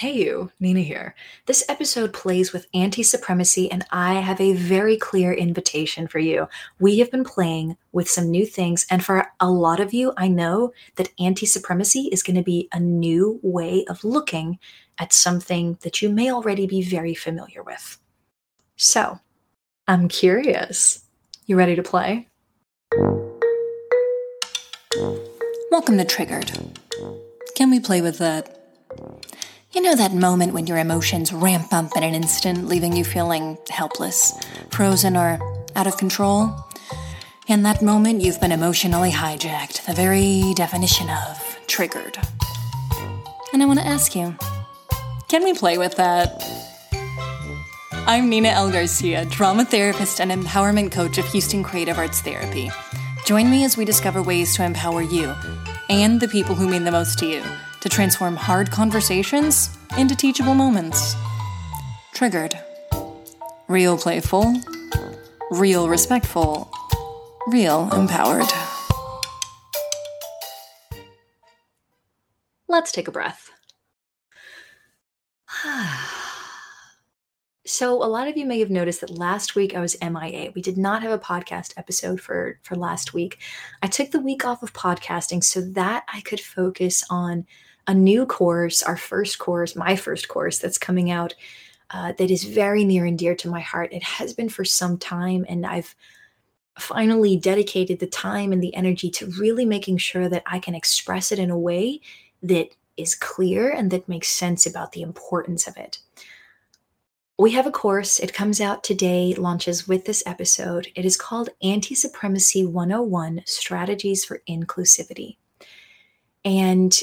Hey, you, Nina here. This episode plays with anti supremacy, and I have a very clear invitation for you. We have been playing with some new things, and for a lot of you, I know that anti supremacy is going to be a new way of looking at something that you may already be very familiar with. So, I'm curious. You ready to play? Welcome to Triggered. Can we play with that? You know that moment when your emotions ramp up in an instant, leaving you feeling helpless, frozen, or out of control? In that moment, you've been emotionally hijacked, the very definition of triggered. And I want to ask you can we play with that? I'm Nina L. Garcia, drama therapist and empowerment coach of Houston Creative Arts Therapy. Join me as we discover ways to empower you and the people who mean the most to you to transform hard conversations into teachable moments. Triggered. Real playful, real respectful, real empowered. Let's take a breath. So a lot of you may have noticed that last week I was MIA. We did not have a podcast episode for for last week. I took the week off of podcasting so that I could focus on a new course, our first course, my first course that's coming out uh, that is very near and dear to my heart. It has been for some time, and I've finally dedicated the time and the energy to really making sure that I can express it in a way that is clear and that makes sense about the importance of it. We have a course, it comes out today, launches with this episode. It is called Anti Supremacy 101 Strategies for Inclusivity. And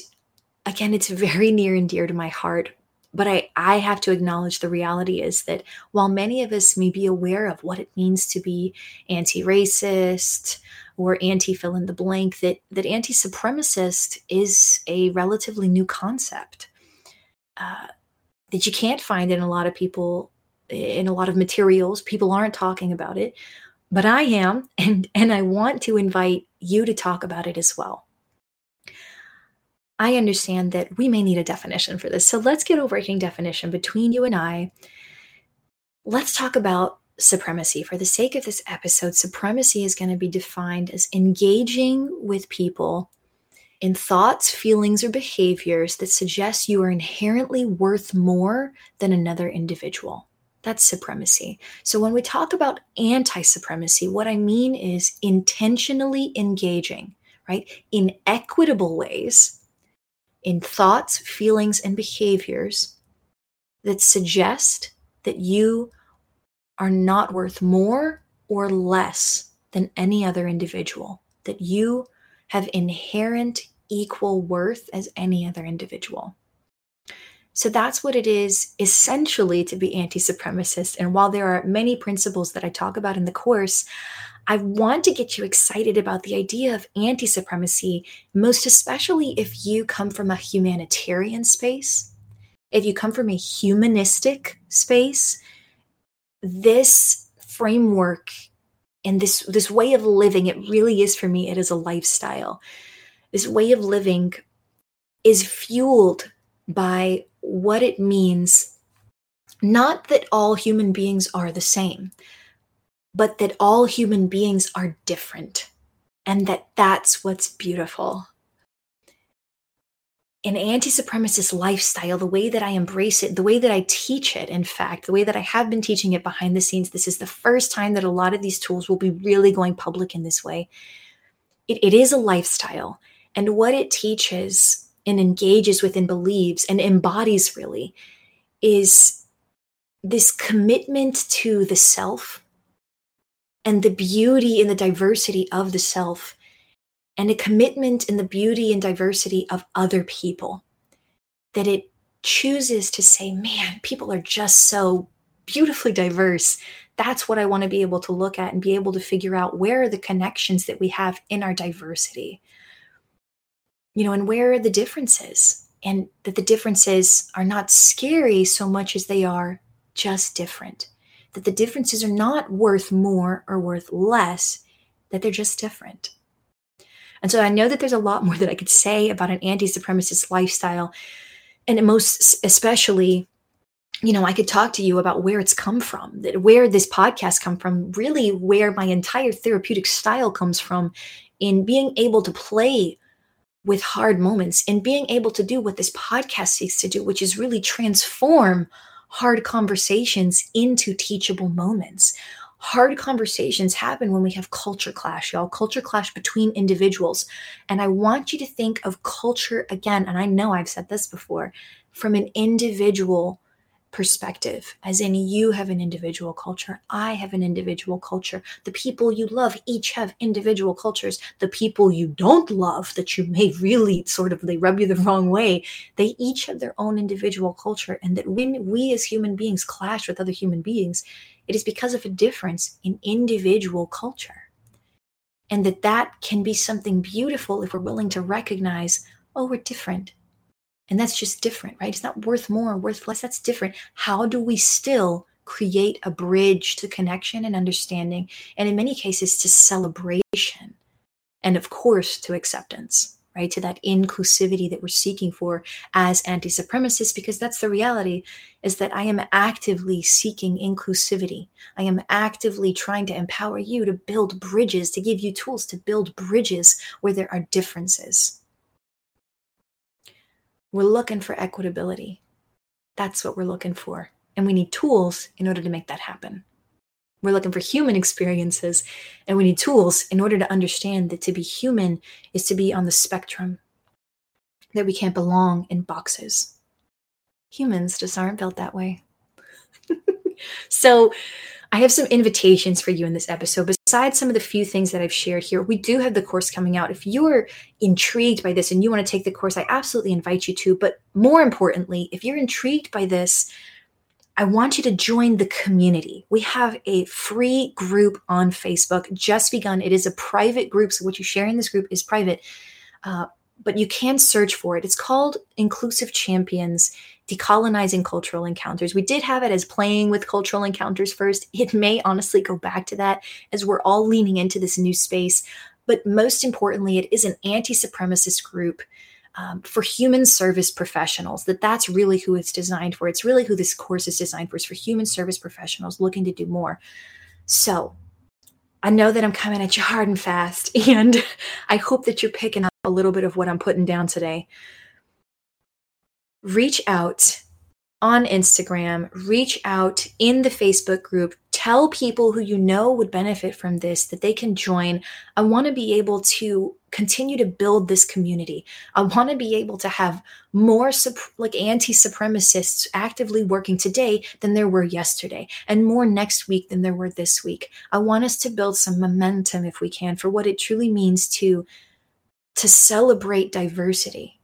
again, it's very near and dear to my heart. But I, I have to acknowledge the reality is that while many of us may be aware of what it means to be anti racist or anti fill in the blank, that, that anti supremacist is a relatively new concept uh, that you can't find in a lot of people, in a lot of materials. People aren't talking about it, but I am. And, and I want to invite you to talk about it as well. I understand that we may need a definition for this. So let's get a working definition between you and I. Let's talk about supremacy. For the sake of this episode, supremacy is going to be defined as engaging with people in thoughts, feelings, or behaviors that suggest you are inherently worth more than another individual. That's supremacy. So when we talk about anti supremacy, what I mean is intentionally engaging, right, in equitable ways in thoughts, feelings, and behaviors that suggest that you are not worth more or less than any other individual, that you have inherent equal worth as any other individual. So that's what it is essentially to be anti supremacist. And while there are many principles that I talk about in the course, I want to get you excited about the idea of anti supremacy, most especially if you come from a humanitarian space, if you come from a humanistic space. This framework and this, this way of living, it really is for me, it is a lifestyle. This way of living is fueled by what it means not that all human beings are the same but that all human beings are different and that that's what's beautiful. An anti supremacist lifestyle, the way that I embrace it, the way that I teach it, in fact, the way that I have been teaching it behind the scenes, this is the first time that a lot of these tools will be really going public in this way. it, it is a lifestyle. And what it teaches and engages with and believes and embodies really is this commitment to the self and the beauty and the diversity of the self, and a commitment in the beauty and diversity of other people. That it chooses to say, man, people are just so beautifully diverse. That's what I want to be able to look at and be able to figure out where are the connections that we have in our diversity. You know, and where are the differences? And that the differences are not scary so much as they are just different that the differences are not worth more or worth less, that they're just different. And so I know that there's a lot more that I could say about an anti supremacist lifestyle. and most especially you know i could talk to you about where it's come from that where this podcast come from really where my entire therapeutic style comes from in being able to play with hard moments and being able to do what this podcast seeks to do which is really transform hard conversations into teachable moments hard conversations happen when we have culture clash, y'all. Culture clash between individuals. And I want you to think of culture again. And I know I've said this before from an individual perspective, as in you have an individual culture, I have an individual culture. The people you love each have individual cultures. The people you don't love, that you may really sort of they rub you the wrong way, they each have their own individual culture. And that when we as human beings clash with other human beings, it is because of a difference in individual culture. And that that can be something beautiful if we're willing to recognize, oh, we're different. And that's just different, right? It's not worth more, worth less. That's different. How do we still create a bridge to connection and understanding? And in many cases, to celebration. And of course, to acceptance right? To that inclusivity that we're seeking for as anti supremacists, because that's the reality is that I am actively seeking inclusivity. I am actively trying to empower you to build bridges, to give you tools to build bridges where there are differences. We're looking for equitability. That's what we're looking for. And we need tools in order to make that happen. We're looking for human experiences, and we need tools in order to understand that to be human is to be on the spectrum, that we can't belong in boxes. Humans just aren't built that way. so, I have some invitations for you in this episode. Besides some of the few things that I've shared here, we do have the course coming out. If you're intrigued by this and you want to take the course, I absolutely invite you to. But more importantly, if you're intrigued by this, I want you to join the community. We have a free group on Facebook just begun. It is a private group. So, what you share in this group is private, uh, but you can search for it. It's called Inclusive Champions Decolonizing Cultural Encounters. We did have it as playing with cultural encounters first. It may honestly go back to that as we're all leaning into this new space. But most importantly, it is an anti supremacist group um, for human service professionals that that's really who it's designed for it's really who this course is designed for it's for human service professionals looking to do more so i know that i'm coming at you hard and fast and i hope that you're picking up a little bit of what i'm putting down today reach out on instagram reach out in the facebook group tell people who you know would benefit from this that they can join. I want to be able to continue to build this community. I want to be able to have more like anti-supremacists actively working today than there were yesterday and more next week than there were this week. I want us to build some momentum if we can for what it truly means to to celebrate diversity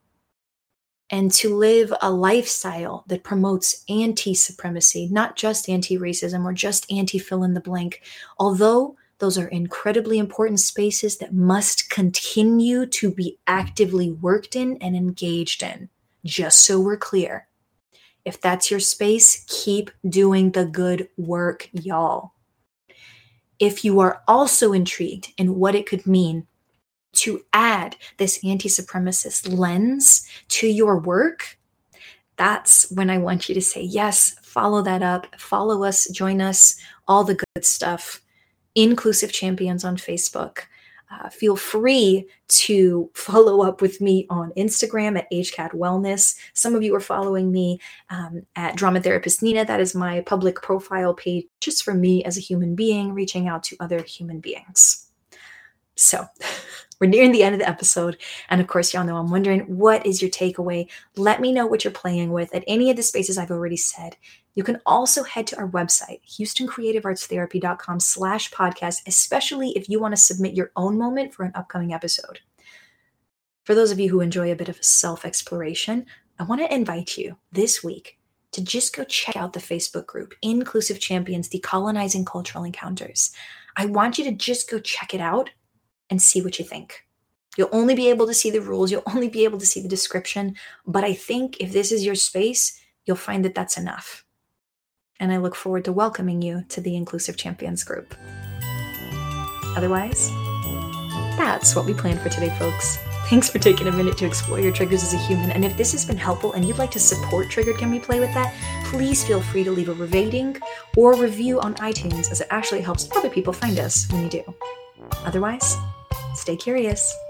and to live a lifestyle that promotes anti supremacy, not just anti racism or just anti fill in the blank. Although those are incredibly important spaces that must continue to be actively worked in and engaged in, just so we're clear. If that's your space, keep doing the good work, y'all. If you are also intrigued in what it could mean to add this anti supremacist lens to your work, that's when I want you to say, yes, follow that up, follow us, join us, all the good stuff. Inclusive Champions on Facebook. Uh, feel free to follow up with me on Instagram at HCAT Wellness. Some of you are following me um, at Drama Therapist Nina. That is my public profile page just for me as a human being, reaching out to other human beings. So, we're nearing the end of the episode. And of course, y'all know I'm wondering what is your takeaway? Let me know what you're playing with at any of the spaces I've already said. You can also head to our website, houstoncreativeartstherapy.com slash podcast, especially if you want to submit your own moment for an upcoming episode. For those of you who enjoy a bit of self exploration, I want to invite you this week to just go check out the Facebook group, Inclusive Champions Decolonizing Cultural Encounters. I want you to just go check it out and see what you think. You'll only be able to see the rules, you'll only be able to see the description. But I think if this is your space, you'll find that that's enough. And I look forward to welcoming you to the Inclusive Champions group. Otherwise, that's what we planned for today, folks. Thanks for taking a minute to explore your triggers as a human. And if this has been helpful and you'd like to support Triggered Can We Play with that, please feel free to leave a rating or review on iTunes as it actually helps other people find us when you do. Otherwise, stay curious.